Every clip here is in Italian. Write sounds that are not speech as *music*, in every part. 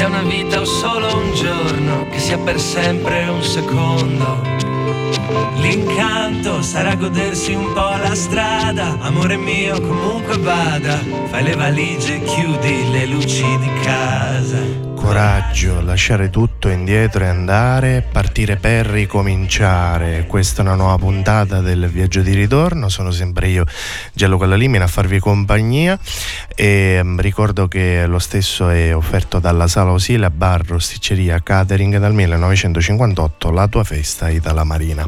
sia una vita o solo un giorno, che sia per sempre un secondo. L'incanto sarà godersi un po' la strada, amore mio comunque vada, fai le valigie, chiudi le luci di casa. Coraggio, lasciare tutto indietro e andare, partire per ricominciare. Questa è una nuova puntata del viaggio di ritorno. Sono sempre io, Giallo Callalimina, a farvi compagnia. E um, ricordo che lo stesso è offerto dalla Sala Osila Bar Rosticceria Catering dal 1958, la tua festa Itala Marina.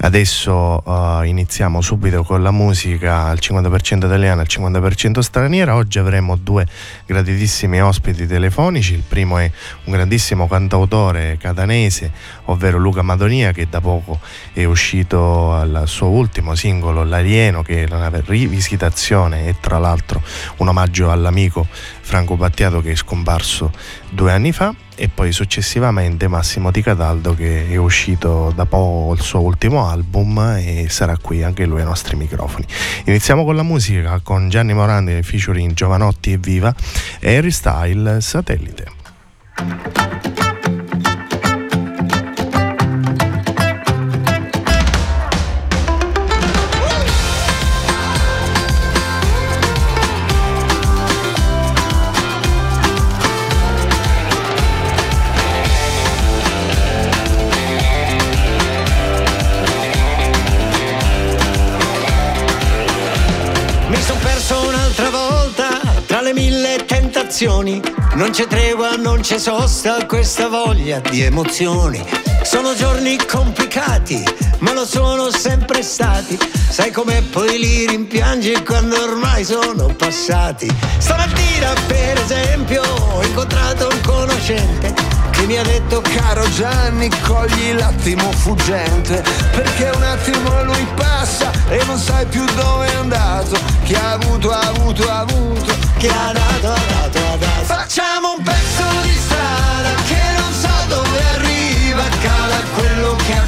Adesso uh, iniziamo subito con la musica al 50% italiana, al 50% straniera. Oggi avremo due graditissimi ospiti telefonici. Il primo è un grandissimo cantautore catanese, ovvero Luca Madonia, che da poco è uscito al suo ultimo singolo, L'Alieno, che è una rivisitazione e tra l'altro un omaggio all'amico Franco Battiato che è scomparso due anni fa e poi successivamente Massimo Di Cataldo che è uscito da poco il suo ultimo album e sarà qui anche lui ai nostri microfoni. Iniziamo con la musica con Gianni Morandi featuring Giovanotti e Viva e Harry Style Satellite. Sensazioni, non c'è tregua, non c'è sosta, questa voglia di emozioni. Sono giorni complicati, ma lo sono sempre stati. Sai come poi li rimpiangi quando ormai sono passati. Stamattina, per esempio, ho incontrato un conoscente che mi ha detto caro Gianni cogli l'attimo fuggente perché un attimo lui passa e non sai più dove è andato. Chi ha avuto ha avuto ha avuto. Chi ha dato ha dato ha dato. Facciamo un pezzo di strada che non so dove arriva cala quello che accada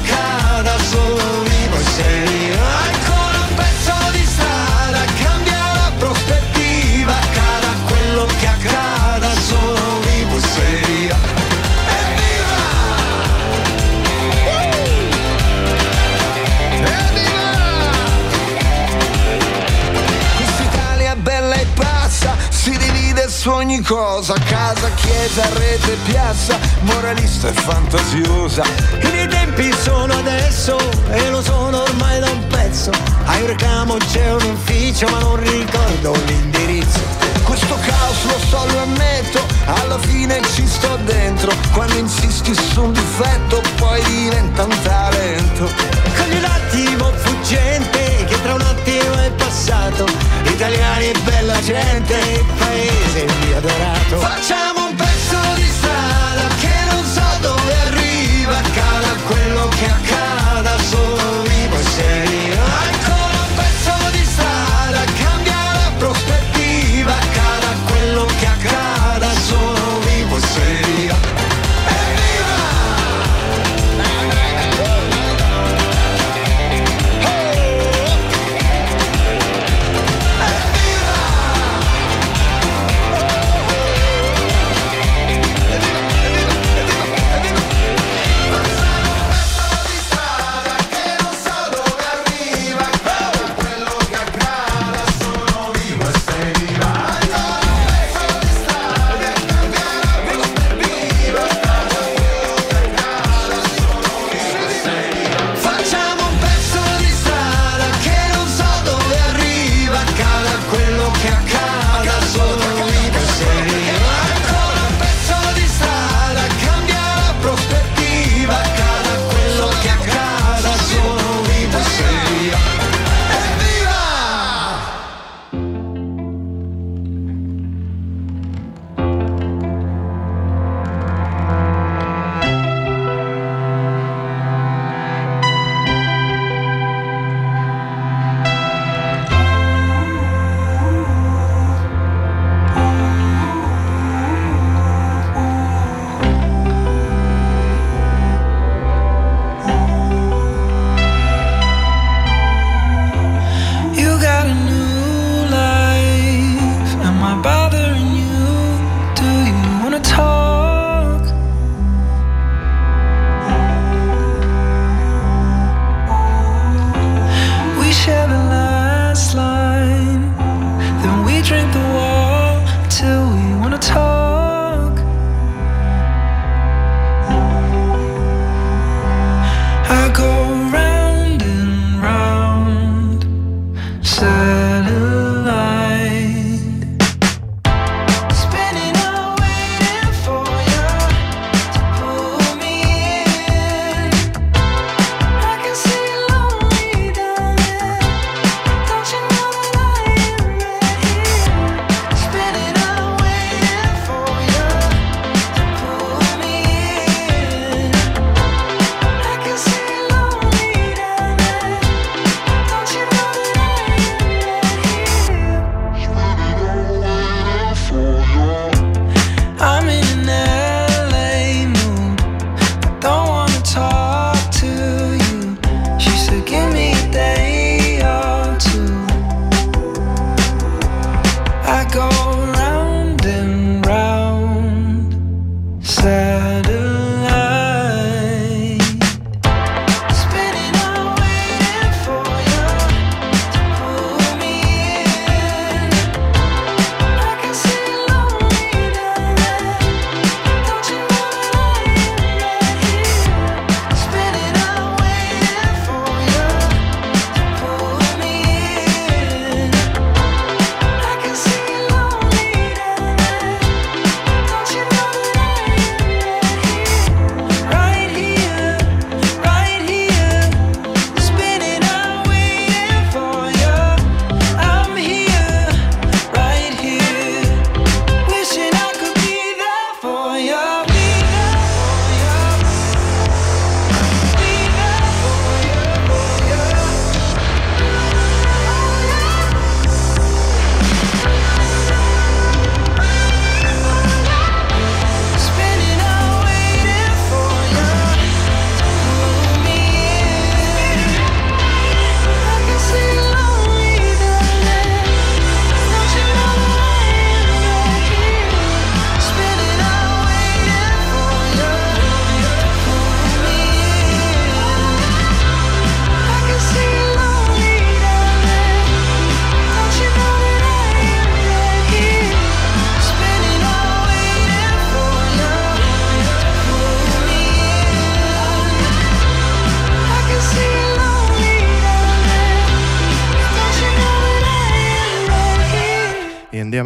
su ogni cosa, casa, chiesa, rete, piazza, moralista e fantasiosa. I miei tempi sono adesso e lo sono ormai da un pezzo. A recamo c'è un ufficio ma non ricordo l'indirizzo. Questo caos lo so, lo ammetto, alla fine ci sto dentro. Quando insisti su un difetto poi diventa un talento. Cogli l'attimo fuggente che tra un attimo è passato. Italiani e gente, il paese mi adorato. Facciamo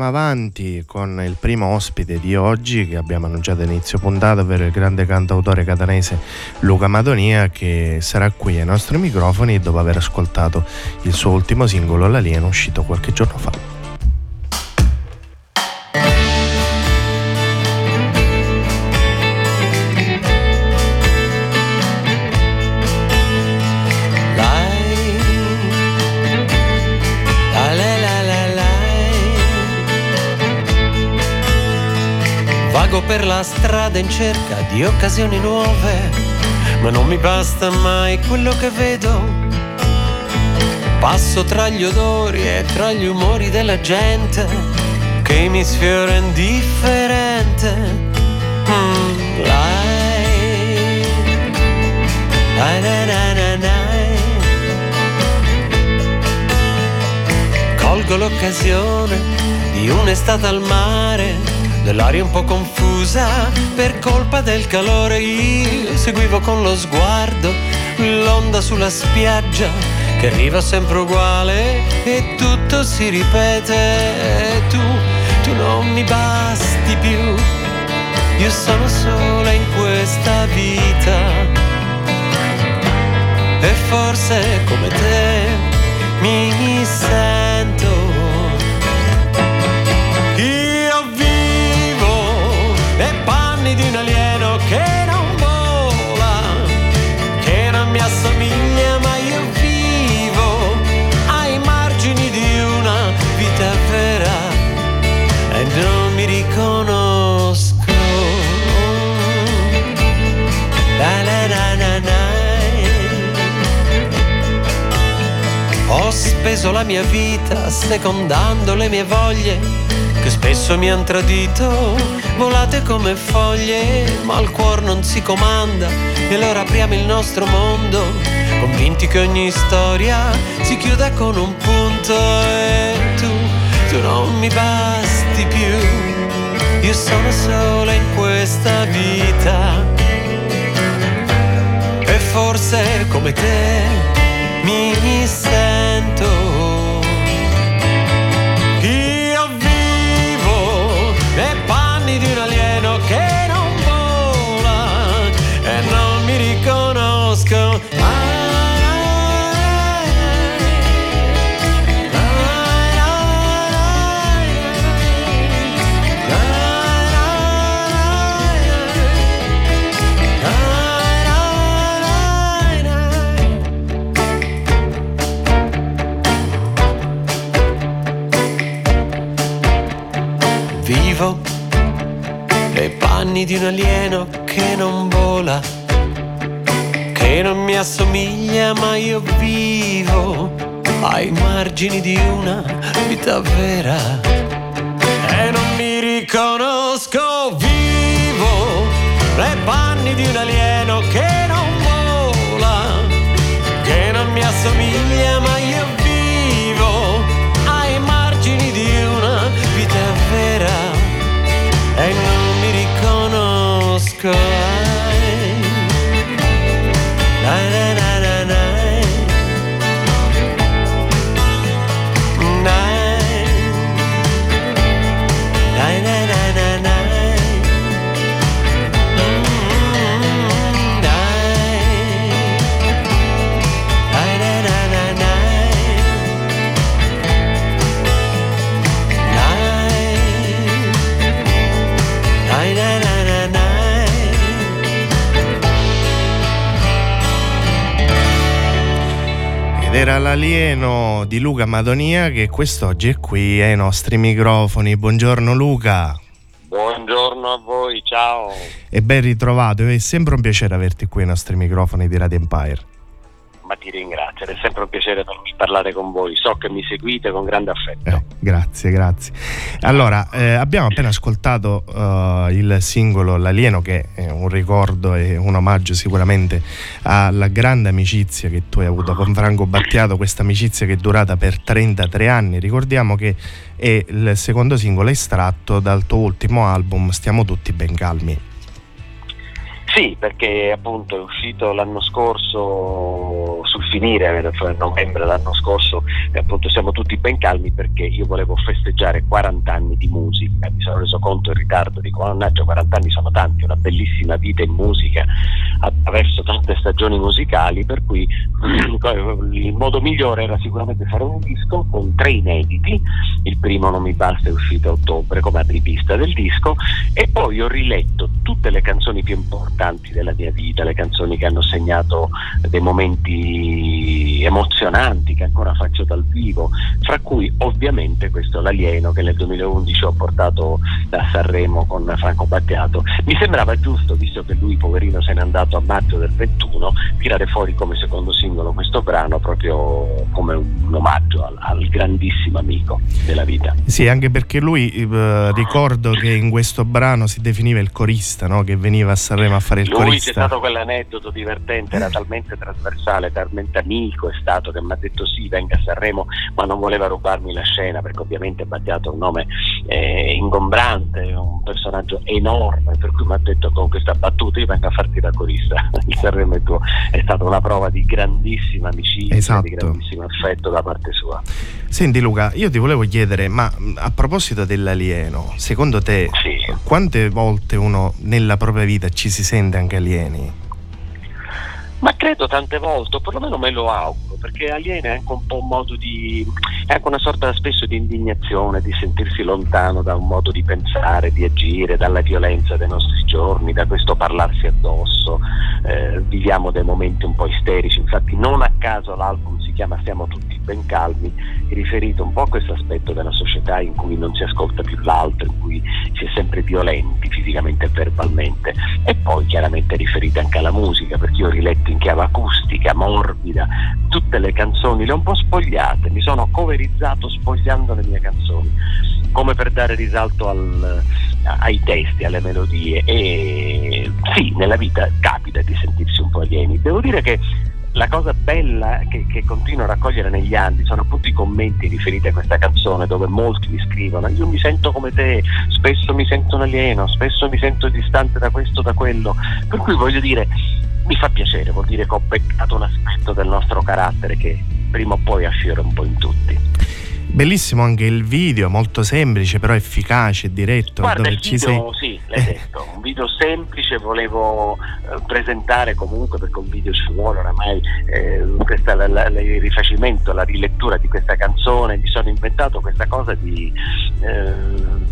andiamo avanti con il primo ospite di oggi che abbiamo annunciato all'inizio puntata, ovvero il grande cantautore catanese Luca Madonia che sarà qui ai nostri microfoni dopo aver ascoltato il suo ultimo singolo L'Alieno uscito qualche giorno fa. Per la strada in cerca di occasioni nuove, ma non mi basta mai quello che vedo. Passo tra gli odori e tra gli umori della gente che mi sfiora indifferente. Mm. Colgo l'occasione di un'estate al mare dell'aria un po' confusa per colpa del calore io seguivo con lo sguardo l'onda sulla spiaggia che arriva sempre uguale e tutto si ripete. E tu, tu non mi basti più io sono sola in questa vita. E forse come te mi sento di un alieno che non vola, che non mi assomiglia ma io vivo ai margini di una vita vera e non mi riconosco. La la la la la. Ho speso la mia vita secondando le mie voglie che spesso mi han tradito, volate come foglie, ma il cuore non si comanda. E allora apriamo il nostro mondo, convinti che ogni storia si chiuda con un punto. E tu, tu non mi basti più, io sono sola in questa vita. E forse come te mi sento panni di un alieno che non vola, che non mi assomiglia ma io vivo ai margini di una vita vera. E non mi riconosco vivo nei panni di un alieno che non vola, che non mi assomiglia ma io era l'alieno di Luca Madonia che quest'oggi è qui ai nostri microfoni. Buongiorno Luca. Buongiorno a voi, ciao. E ben ritrovato, è sempre un piacere averti qui ai nostri microfoni di Radio Empire ti ringrazio, è sempre un piacere parlare con voi, so che mi seguite con grande affetto. Eh, grazie, grazie. Allora, eh, abbiamo appena ascoltato uh, il singolo L'alieno che è un ricordo e un omaggio sicuramente alla grande amicizia che tu hai avuto con Franco Battiato, questa amicizia che è durata per 33 anni, ricordiamo che è il secondo singolo estratto dal tuo ultimo album Stiamo tutti ben calmi. Sì, perché appunto è uscito l'anno scorso, sul finire, a novembre l'anno scorso, e appunto siamo tutti ben calmi perché io volevo festeggiare 40 anni di musica, mi sono reso conto in ritardo, dico mannaggia 40 anni sono tanti, una bellissima vita in musica attraverso tante stagioni musicali, per cui *clears throat* il modo migliore era sicuramente fare un disco con tre inediti, il primo non mi basta è uscito a ottobre come apripista del disco e poi ho riletto tutte le canzoni più importanti importanti della mia vita, le canzoni che hanno segnato dei momenti emozionanti che ancora faccio dal vivo, fra cui ovviamente questo L'Alieno che nel 2011 ho portato da Sanremo con Franco Battiato. Mi sembrava giusto, visto che lui poverino se n'è andato a maggio del 21, tirare fuori come secondo singolo questo brano proprio come un omaggio al, al grandissimo amico della vita. Sì, anche perché lui eh, ricordo che in questo brano si definiva il corista, no? che veniva a Sanremo a fare il Lui corista. c'è stato quell'aneddoto divertente, era talmente trasversale, talmente amico è stato che mi ha detto sì, venga a Sanremo, ma non voleva rubarmi la scena perché ovviamente Battiato è un nome eh, ingombrante, un personaggio enorme, per cui mi ha detto con questa battuta io vengo a farti da corista. *laughs* Il Sanremo è tuo. È stata una prova di grandissima amicizia, esatto. di grandissimo affetto da parte sua. Senti Luca, io ti volevo chiedere, ma a proposito dell'alieno, secondo te sì. quante volte uno nella propria vita ci si sente anche alieni? Ma credo tante volte, o perlomeno me lo auguro, perché aliena è anche un po' un modo di. è anche una sorta spesso di indignazione, di sentirsi lontano da un modo di pensare, di agire, dalla violenza dei nostri giorni, da questo parlarsi addosso. Eh, viviamo dei momenti un po' isterici, infatti non a caso l'album si chiama Siamo tutti ben calmi, riferito un po' a questo aspetto della società in cui non si ascolta più l'altro, in cui si è sempre violenti fisicamente e verbalmente. E chiaramente riferito anche alla musica, perché io ho riletto in chiave acustica, morbida, tutte le canzoni, le ho un po' spogliate, mi sono coverizzato spogliando le mie canzoni, come per dare risalto al, ai testi, alle melodie e sì, nella vita capita di sentirsi un po' alieni. Devo dire che la cosa bella che, che, continuo a raccogliere negli anni sono appunto i commenti riferiti a questa canzone dove molti mi scrivono io mi sento come te, spesso mi sento un alieno, spesso mi sento distante da questo, da quello, per cui voglio dire mi fa piacere, vuol dire che ho beccato un aspetto del nostro carattere che prima o poi affiora un po' in tutti. Bellissimo anche il video, molto semplice però efficace e diretto. Guarda, dove il ci video, sei... sì, l'hai detto, un video semplice, volevo eh, presentare comunque perché un video ci vuole oramai, eh, questa, la, la, il rifacimento, la rilettura di questa canzone, mi sono inventato questa cosa di eh,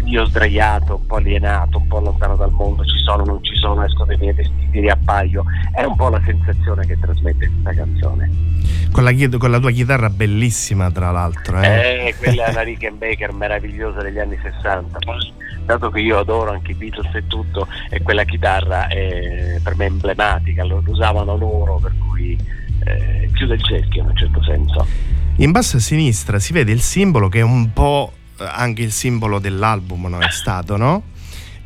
io sdraiato, un po' alienato, un po' lontano dal mondo, ci sono, non ci sono, esco dai miei vestiti, riappaio, è un po' la sensazione che trasmette questa canzone. Con la, con la tua chitarra bellissima tra l'altro. Eh? Eh, quella è una Rickenbacker meravigliosa degli anni 60. Poi, dato che io adoro anche i Beatles e tutto, e quella chitarra è per me emblematica, lo usavano loro, per cui eh, chiude il cerchio in un certo senso. In basso a sinistra si vede il simbolo che è un po' anche il simbolo dell'album, non è stato, no?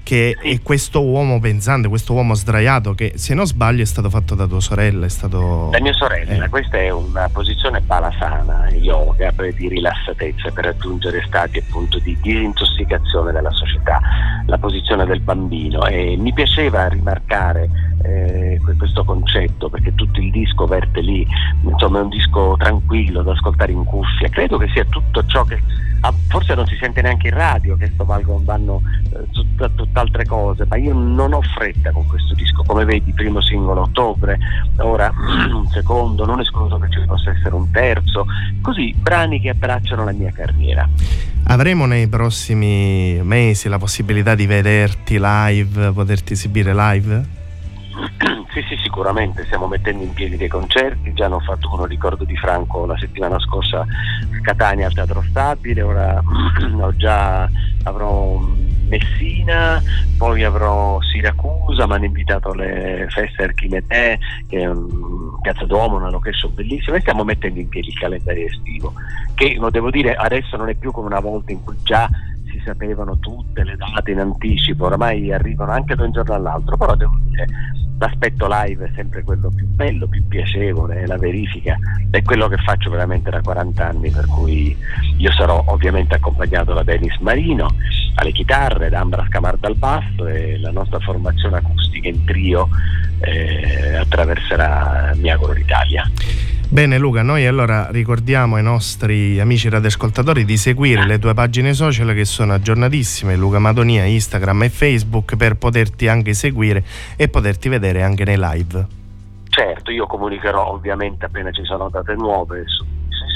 Che è questo uomo pensante, questo uomo sdraiato che se non sbaglio è stato fatto da tua sorella, è stato... Da mia sorella, eh. questa è una posizione balasana, yoga, di rilassatezza per raggiungere stati appunto di disintossicazione della società, la posizione del bambino. E mi piaceva rimarcare eh, questo concetto perché tutto il disco verte lì, insomma è un disco tranquillo da ascoltare in cuffia, credo che sia tutto ciò che ah, forse non si sente neanche in radio che sto valgo vanno eh, tut, tutt'altre cose, ma io non ho fretta con questo disco, come vedi primo singolo ottobre, ora un *clears throat* secondo, non escluso che ci possa essere un terzo, così brani che abbracciano la mia carriera. Avremo nei prossimi mesi la possibilità di vederti live, poterti esibire live? *clears throat* Sì, sì, sicuramente, stiamo mettendo in piedi dei concerti, già hanno fatto uno ricordo di Franco la settimana scorsa a Catania al Teatro Stabile, ora *clears throat* ho già avrò Messina, poi avrò Siracusa, mi hanno invitato alle feste Archimedee, che è un Piazza Duomo, una location bellissima, e stiamo mettendo in piedi il calendario estivo, che lo devo dire adesso non è più come una volta in cui già sapevano tutte le date in anticipo, oramai arrivano anche da un giorno all'altro, però devo dire l'aspetto live è sempre quello più bello, più piacevole, la verifica è quello che faccio veramente da 40 anni, per cui io sarò ovviamente accompagnato da Denis Marino alle chitarre, da Ambra Scamarda al basso e la nostra formazione acustica in trio eh, attraverserà, mi auguro, l'Italia. Bene Luca, noi allora ricordiamo ai nostri amici radioascoltatori di seguire le tue pagine social che sono aggiornatissime, Luca Madonia, Instagram e Facebook per poterti anche seguire e poterti vedere anche nei live. Certo, io comunicherò ovviamente appena ci sono date nuove sui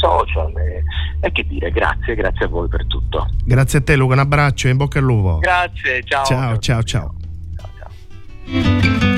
social e, e che dire, grazie, grazie a voi per tutto. Grazie a te Luca, un abbraccio e in bocca al lupo. Grazie, ciao. Ciao, ciao, ciao. ciao, ciao.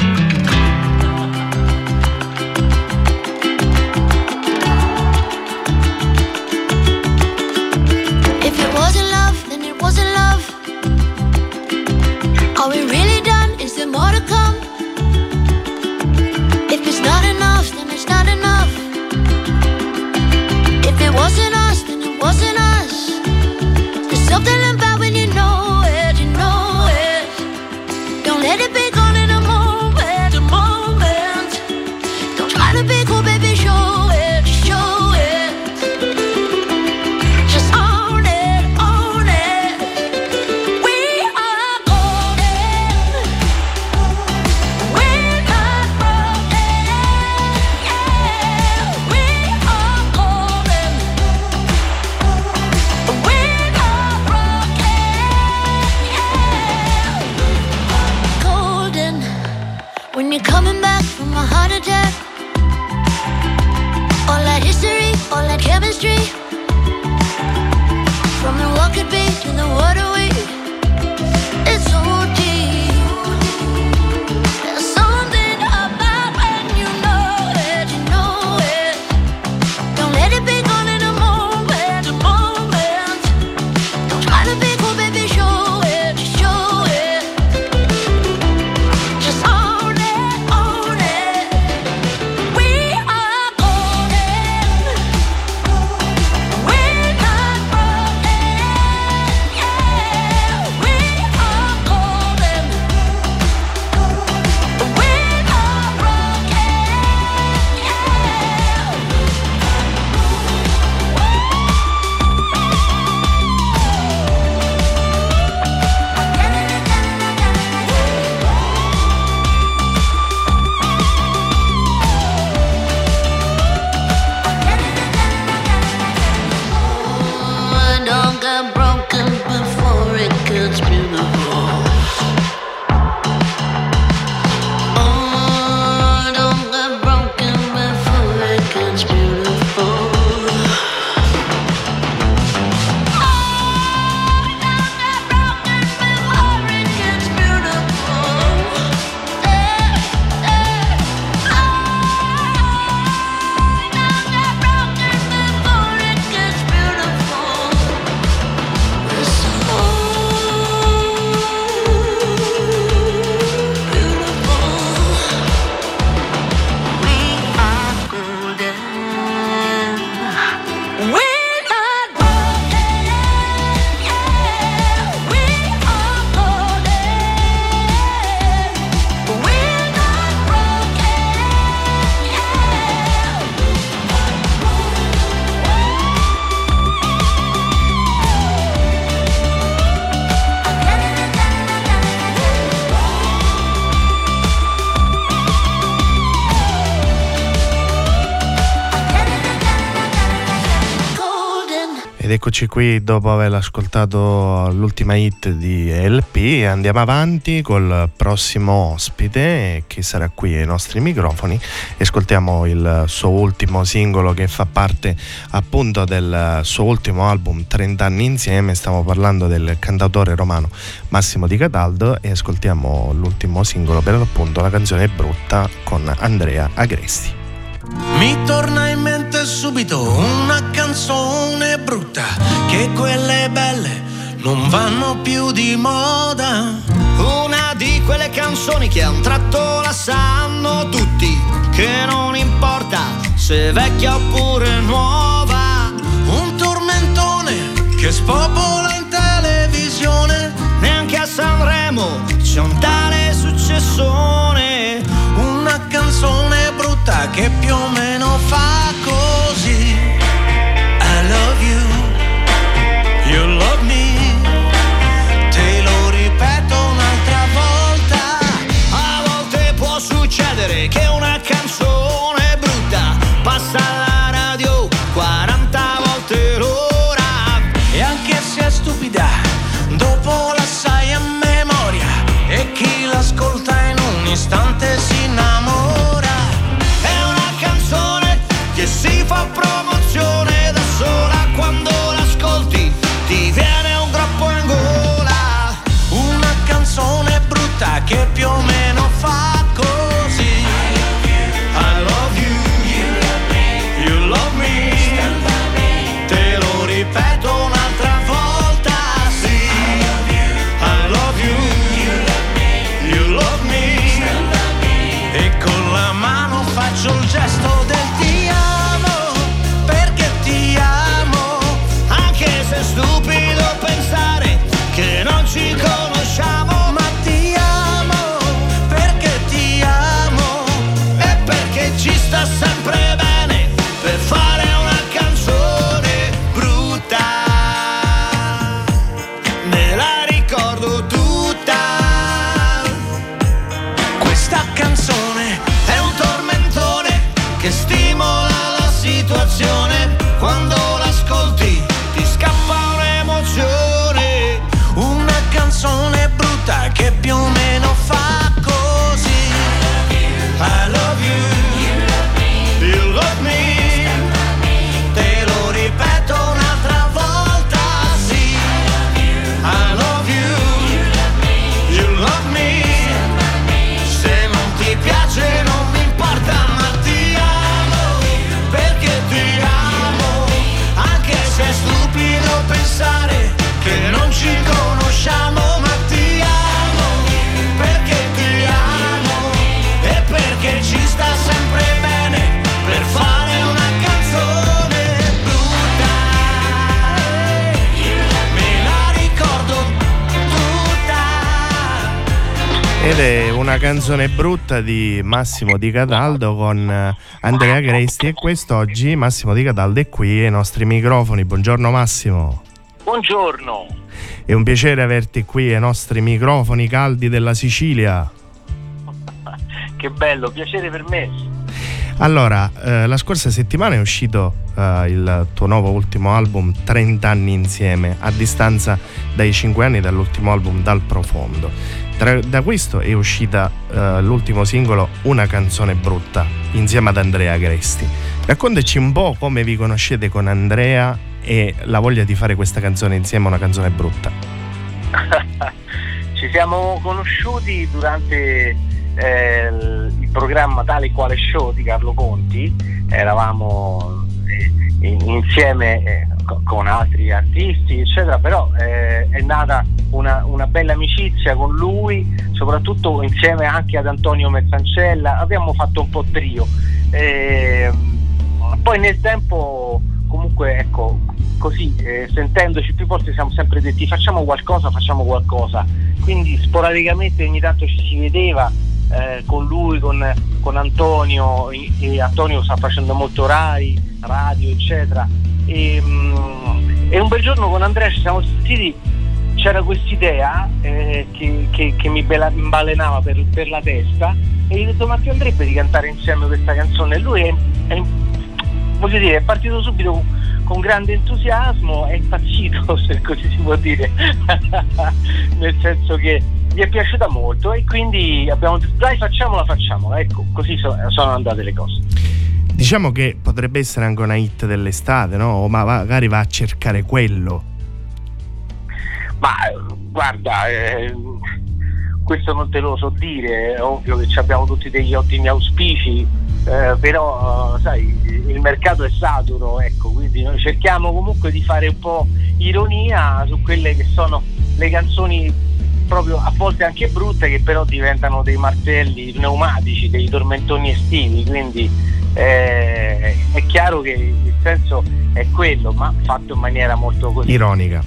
Ed eccoci qui dopo aver ascoltato l'ultima hit di LP andiamo avanti col prossimo ospite che sarà qui ai nostri microfoni. Ascoltiamo il suo ultimo singolo che fa parte appunto del suo ultimo album 30 anni insieme. Stiamo parlando del cantautore romano Massimo Di Cataldo e ascoltiamo l'ultimo singolo per l'appunto la canzone brutta con Andrea Agresti. Mi torna in mente subito una canzone brutta, che quelle belle non vanno più di moda. Una di quelle canzoni che a un tratto la sanno tutti, che non importa se vecchia oppure nuova. Un tormentone che spopola in televisione. Neanche a Sanremo c'è un tale successone. Una canzone brutta che più o meno fa così. Ed è una canzone brutta di Massimo Di Cataldo con eh, Andrea Gresti e quest'oggi Massimo Di Cataldo è qui ai nostri microfoni. Buongiorno Massimo. Buongiorno. È un piacere averti qui ai nostri microfoni caldi della Sicilia. *laughs* Che bello, piacere per me. Allora, eh, la scorsa settimana è uscito eh, il tuo nuovo ultimo album 30 anni insieme, a distanza dai 5 anni dall'ultimo album Dal Profondo. Tra- da questo è uscita eh, l'ultimo singolo Una canzone brutta, insieme ad Andrea Gresti. Raccontaci un po' come vi conoscete con Andrea e la voglia di fare questa canzone insieme a una canzone brutta. *laughs* Ci siamo conosciuti durante eh, il programma Tale Quale Show di Carlo Conti, eravamo eh, in- insieme eh, con altri artisti, eccetera, però eh, è nata una, una bella amicizia con lui, soprattutto insieme anche ad Antonio Mezzancella, abbiamo fatto un po' trio. Eh, poi nel tempo comunque ecco così eh, sentendoci più volte siamo sempre detti facciamo qualcosa facciamo qualcosa quindi sporadicamente ogni tanto ci si vedeva eh, con lui con, con Antonio e, e Antonio sta facendo molto Rai radio eccetera e, mm, e un bel giorno con Andrea ci siamo sentiti c'era quest'idea eh, che, che- che mi imbalenava per, per la testa e gli ho detto ma ti andrebbe di cantare insieme questa canzone. E lui è, è- dire, è partito subito con, grande entusiasmo, è impazzito *laughs* se così si può dire, *laughs* nel senso che gli è piaciuta molto e quindi abbiamo detto dai facciamola, facciamola, ecco, così so- sono andate le cose. Diciamo che potrebbe essere anche una hit dell'estate, no? O ma magari va a cercare quello. Ma guarda, eh, questo non te lo so dire, è ovvio che abbiamo tutti degli ottimi auspici, eh, però sai, il mercato è saturo, ecco, quindi noi cerchiamo comunque di fare un po' ironia su quelle che sono le canzoni proprio a volte anche brutte che però diventano dei martelli pneumatici, dei tormentoni estivi, quindi eh, è chiaro che il senso è quello, ma fatto in maniera molto così Ironica.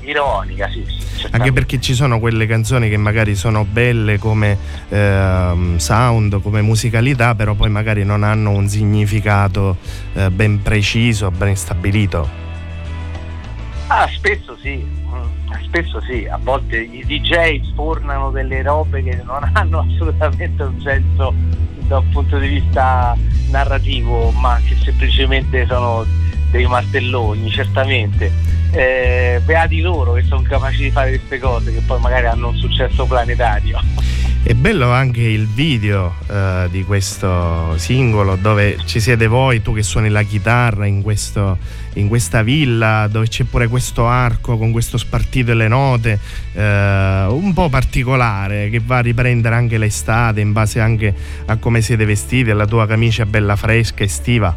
ironica, sì. sì Anche perché ci sono quelle canzoni che magari sono belle come ehm, sound, come musicalità, però poi magari non hanno un significato eh, ben preciso, ben stabilito. Ah, spesso sì, spesso sì, a volte i DJ sfornano delle robe che non *laughs* hanno assolutamente un senso da un punto di vista narrativo, ma che semplicemente sono dei martelloni, certamente. Eh, beati loro che sono capaci di fare queste cose che poi magari hanno un successo planetario. È bello anche il video eh, di questo singolo dove ci siete voi, tu che suoni la chitarra in, questo, in questa villa, dove c'è pure questo arco con questo spartito e le note, eh, un po' particolare, che va a riprendere anche l'estate in base anche a come siete vestiti, alla tua camicia bella fresca, estiva.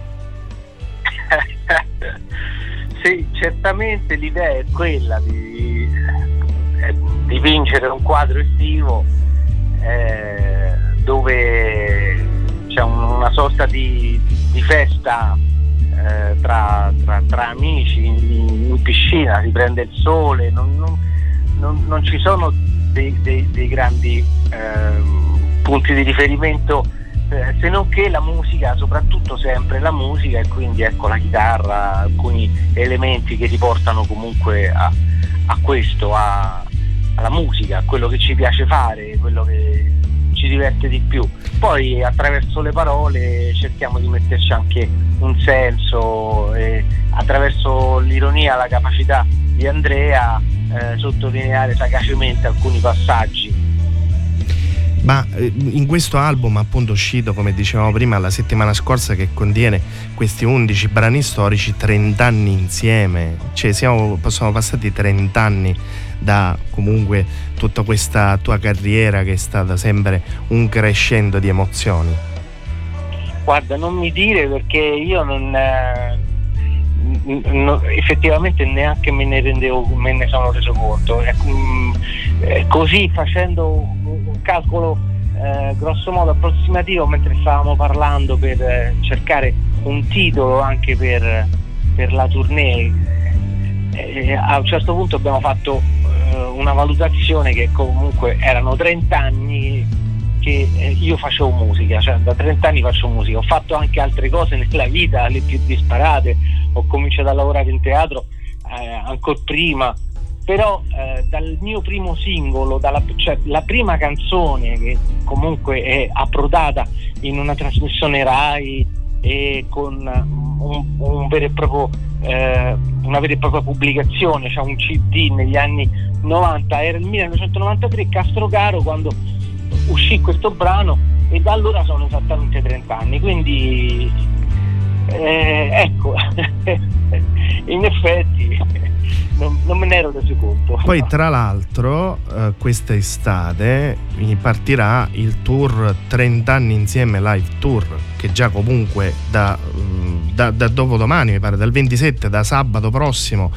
*laughs* sì, certamente l'idea è quella di, eh, di vincere un quadro estivo eh, dove c'è un- una sorta di, di festa eh, tra, tra- tra amici in, in piscina, si prende il sole, non, non- non- non ci sono dei, dei- dei grandi ehm, punti di riferimento eh, se non che la musica, soprattutto sempre la musica e quindi ecco la chitarra, alcuni elementi che riportano comunque a, a questo, a- alla musica, a quello che ci piace fare, quello che ci diverte di più. Poi attraverso le parole cerchiamo di metterci anche un senso e attraverso l'ironia, la capacità di Andrea eh, sottolineare sagacemente alcuni passaggi. Ma eh, in questo album appunto uscito, come dicevamo prima, la settimana scorsa che contiene questi 11 brani storici, 30 anni insieme, cioè siamo, sono passati 30 anni da comunque tutta questa tua carriera che è stata sempre un crescendo di emozioni. Guarda, non mi dire perché io non, eh, n- n- effettivamente neanche me ne rendevo, me ne sono reso conto. Mm, eh, così facendo un calcolo eh, grosso modo approssimativo mentre stavamo parlando per eh, cercare un titolo anche per, per la tournée, eh, a un certo punto abbiamo fatto eh, una valutazione che comunque erano 30 anni che eh, io facevo musica, cioè da 30 anni faccio musica, ho fatto anche altre cose nella vita, le più disparate, ho cominciato a lavorare in teatro eh, ancora prima, però eh, dal mio primo singolo, dalla, cioè la prima canzone che comunque è approdata in una trasmissione RAI e con un, un vero proprio, eh, una vera e propria pubblicazione, cioè un CD negli anni 90, era il 1993 Castrocaro quando uscì questo brano e da allora sono esattamente 30 anni, quindi eh, ecco, *laughs* in effetti non, non me ne ero reso conto. Poi tra l'altro eh, questa estate partirà il tour 30 anni insieme live tour che già comunque da, mm, da, da dopodomani mi pare dal 27 da sabato prossimo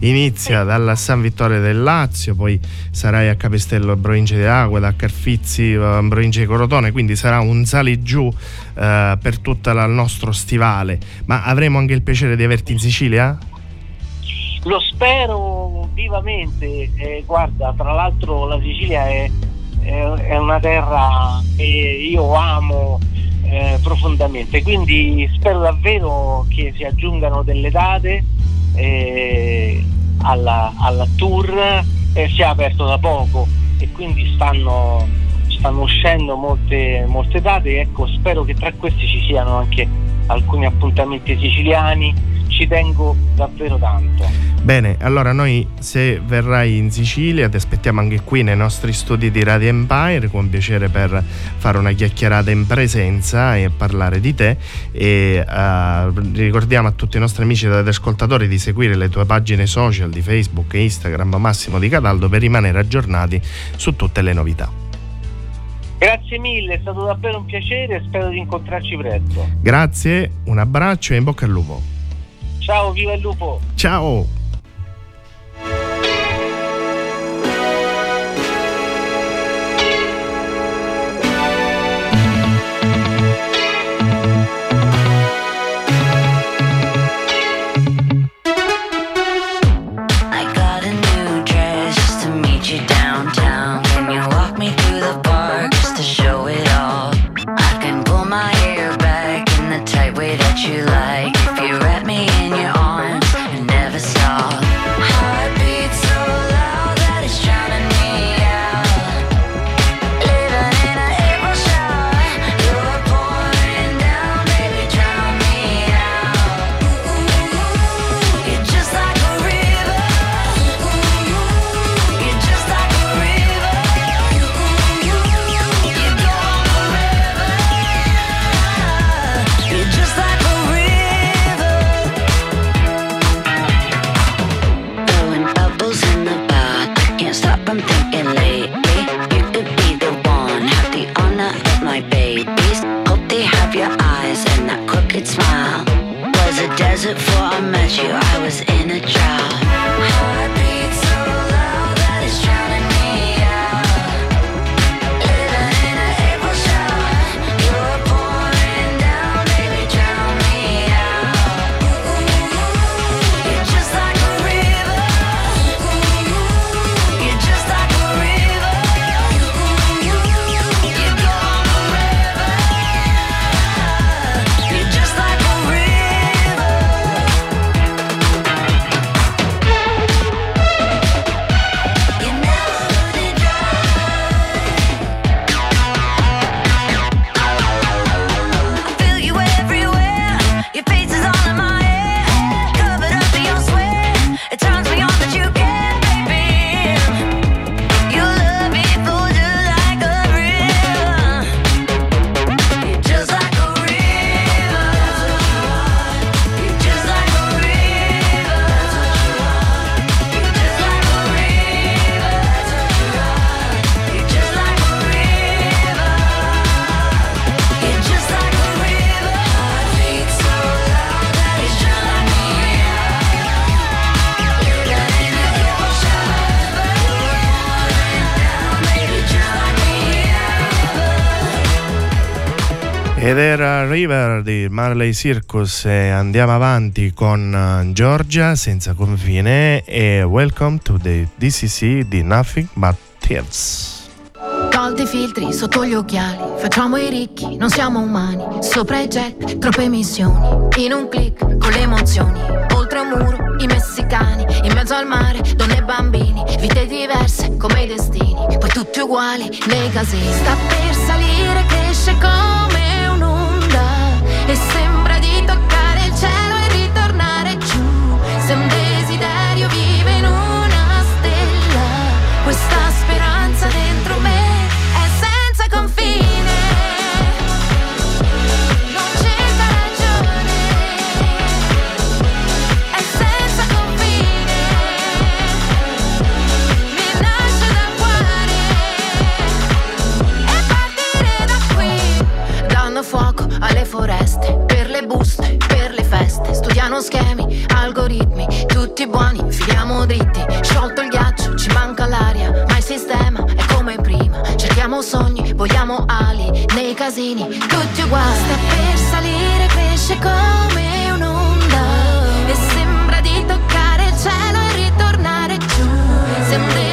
inizia dalla San Vittorio del Lazio poi sarai a Capestello provincia di Acqua da Carfizzi eh, provincia di Corotone quindi sarà un sali giù eh, per tutto il nostro stivale ma avremo anche il piacere di averti in Sicilia? Lo spero vivamente, eh, guarda, tra l'altro la Sicilia è, è- è una terra che io amo eh, profondamente, quindi spero davvero che si aggiungano delle date eh, alla, alla tour, si è aperto da poco. E quindi stanno, stanno uscendo molte, molte date, ecco, spero che tra questi ci siano anche alcuni appuntamenti siciliani, ci tengo davvero tanto. Bene, allora noi se verrai in Sicilia ti aspettiamo anche qui nei nostri studi di Radio Empire con piacere per fare una chiacchierata in presenza e parlare di te e eh, ricordiamo a tutti i nostri amici ed ascoltatori di seguire le tue pagine social di Facebook e Instagram Massimo di Cataldo per rimanere aggiornati su tutte le novità. Grazie mille, è stato davvero un piacere e spero di incontrarci presto. Grazie, un abbraccio e in bocca al lupo. Ciao, viva il lupo! Ciao! Ed era River di Marley Circus e andiamo avanti con eh, Georgia senza confine e Welcome to the DCC di Nothing But Tears. Tolti i filtri sotto gli occhiali, facciamo i ricchi, non siamo umani. Sopra i jet, troppe emissioni, In un click, con le emozioni. Oltre un muro, i messicani. In mezzo al mare, donne e bambini. Vite diverse, come i destini. Poi tutti uguali nei casini. Sta per salire, cresce come It's alle foreste, per le buste, per le feste. Studiano schemi, algoritmi, tutti buoni, filiamo dritti. Sciolto il ghiaccio, ci manca l'aria, ma il sistema è come prima. Cerchiamo sogni, vogliamo ali, nei casini, tutti uguali. Sta per salire, cresce come un'onda. E sembra di toccare il cielo e ritornare giù. Sembra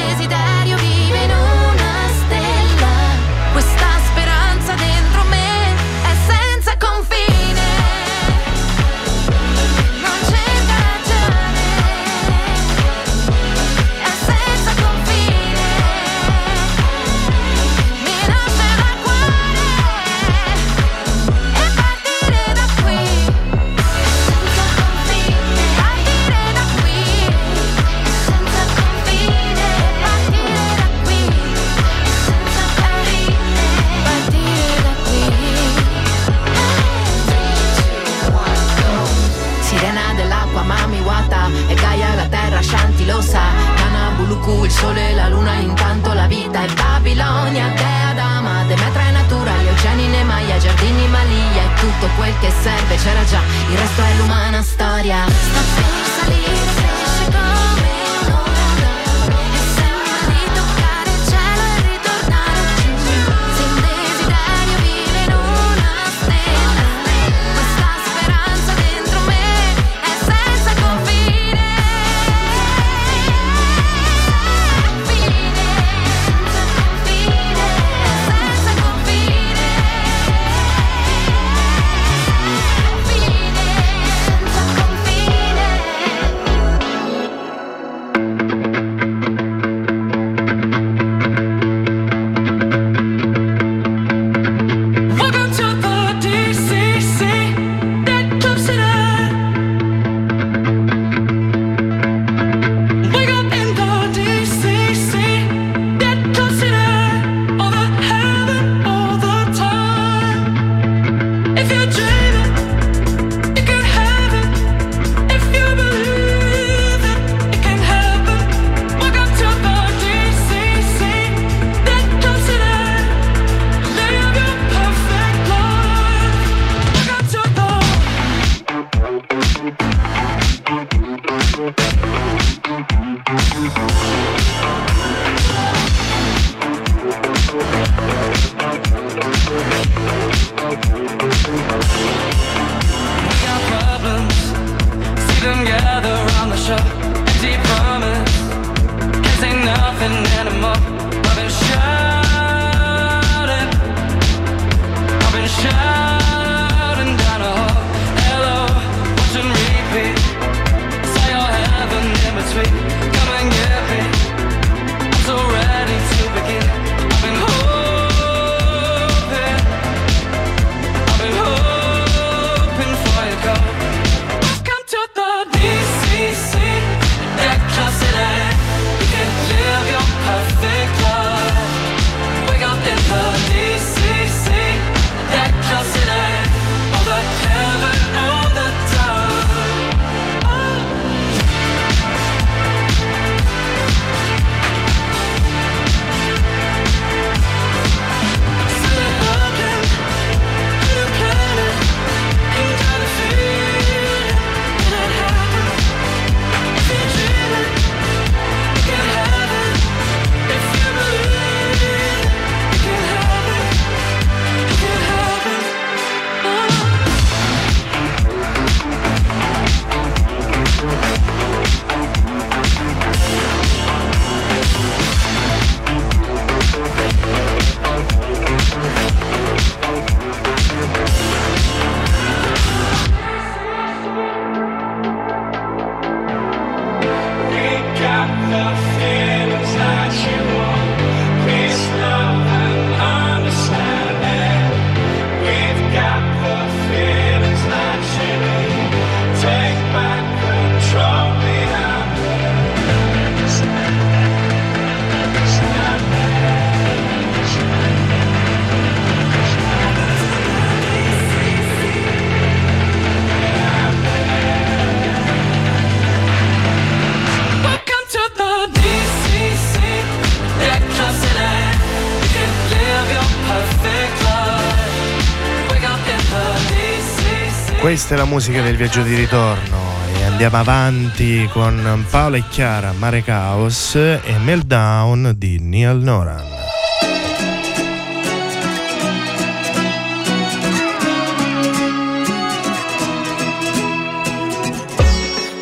Questa è la musica del viaggio di ritorno e andiamo avanti con Paola e Chiara, Mare Caos e Meltdown di Neil Noran.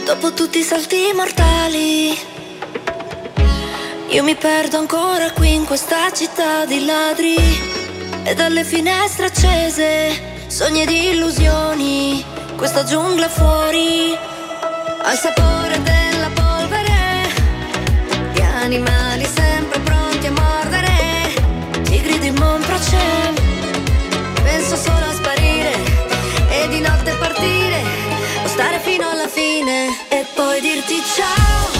Dopo tutti i salti mortali, io mi perdo ancora qui in questa città di ladri. E dalle finestre accese, sogni di illusioni, questa giungla fuori, al sapore della polvere, di animali sempre pronti a mordere, tigri di Monprocem. Penso solo a sparire e di notte partire o stare fino alla fine e poi dirti ciao.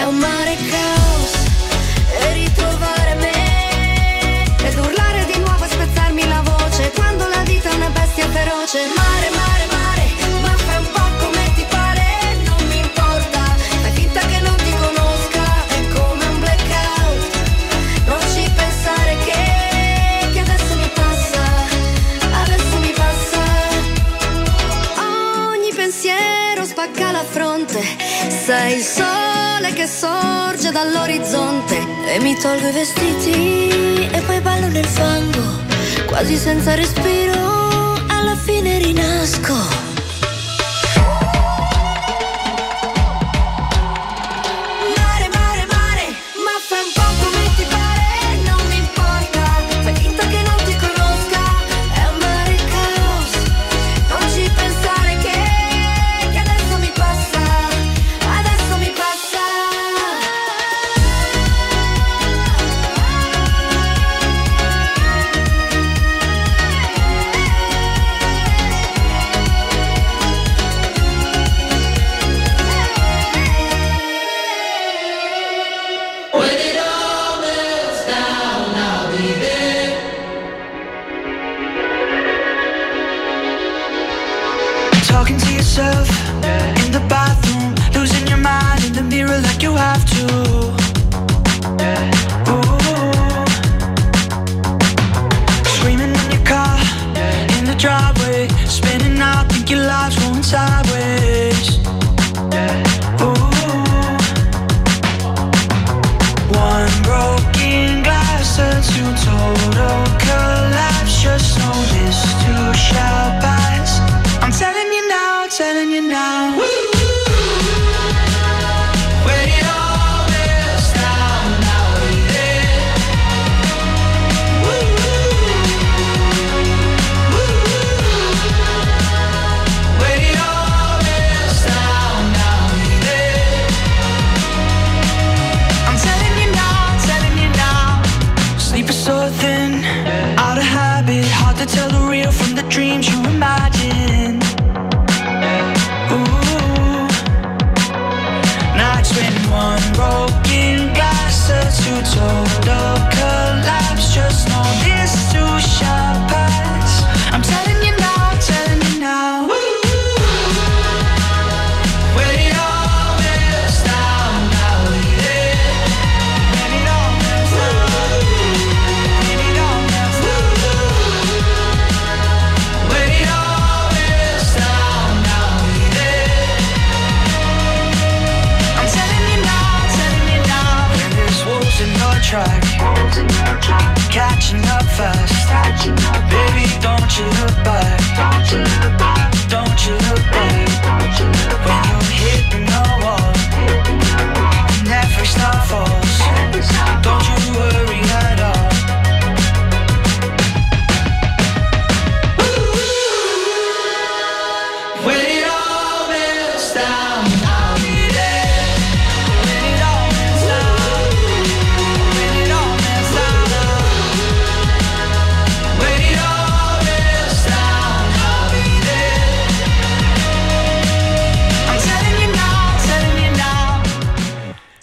è un mare caos. E ritrovare me, ed urlare di nuovo e spezzarmi la voce, quando la vita è una bestia feroce. Mare, mare, spacca la fronte, sei il sole che sorge dall'orizzonte. E mi tolgo i vestiti e poi ballo nel fango, quasi senza respiro, alla fine rinasco.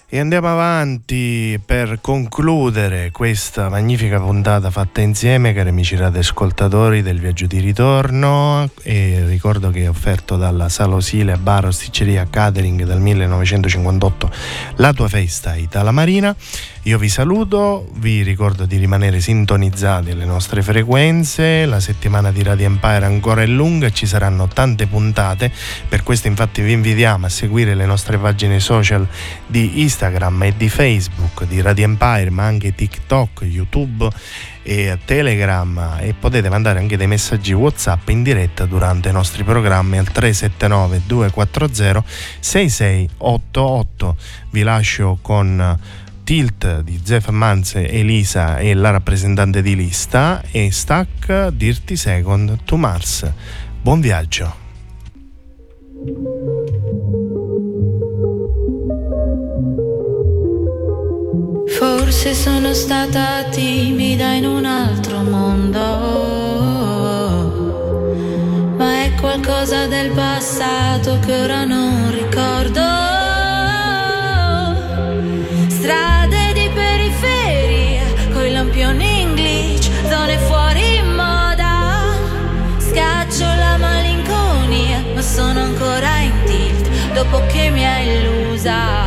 E andiamo avanti per concludere questa magnifica puntata fatta insieme, cari amici radioascoltatori del viaggio di ritorno. E ricordo che è offerto dalla Sala Osile a Bar Osticceria Catering dal 1958 La tua festa Itala Marina. Io vi saluto, vi ricordo di rimanere sintonizzati alle nostre frequenze, la settimana di Radio Empire ancora è lunga, ci saranno tante puntate, per questo infatti vi invitiamo a seguire le nostre pagine social di Instagram e di Facebook di Radio Empire, ma anche TikTok, YouTube e Telegram. E potete mandare anche dei messaggi WhatsApp in diretta durante i nostri programmi al 379 240 6688. Vi lascio con Tilt di Zef Manze, Elisa e la rappresentante di lista e Stack Dirty Second to Mars. Buon viaggio! Forse sono stata timida in un altro mondo, ma è qualcosa del passato che ora non ricordo. dopo che mi ha illusa.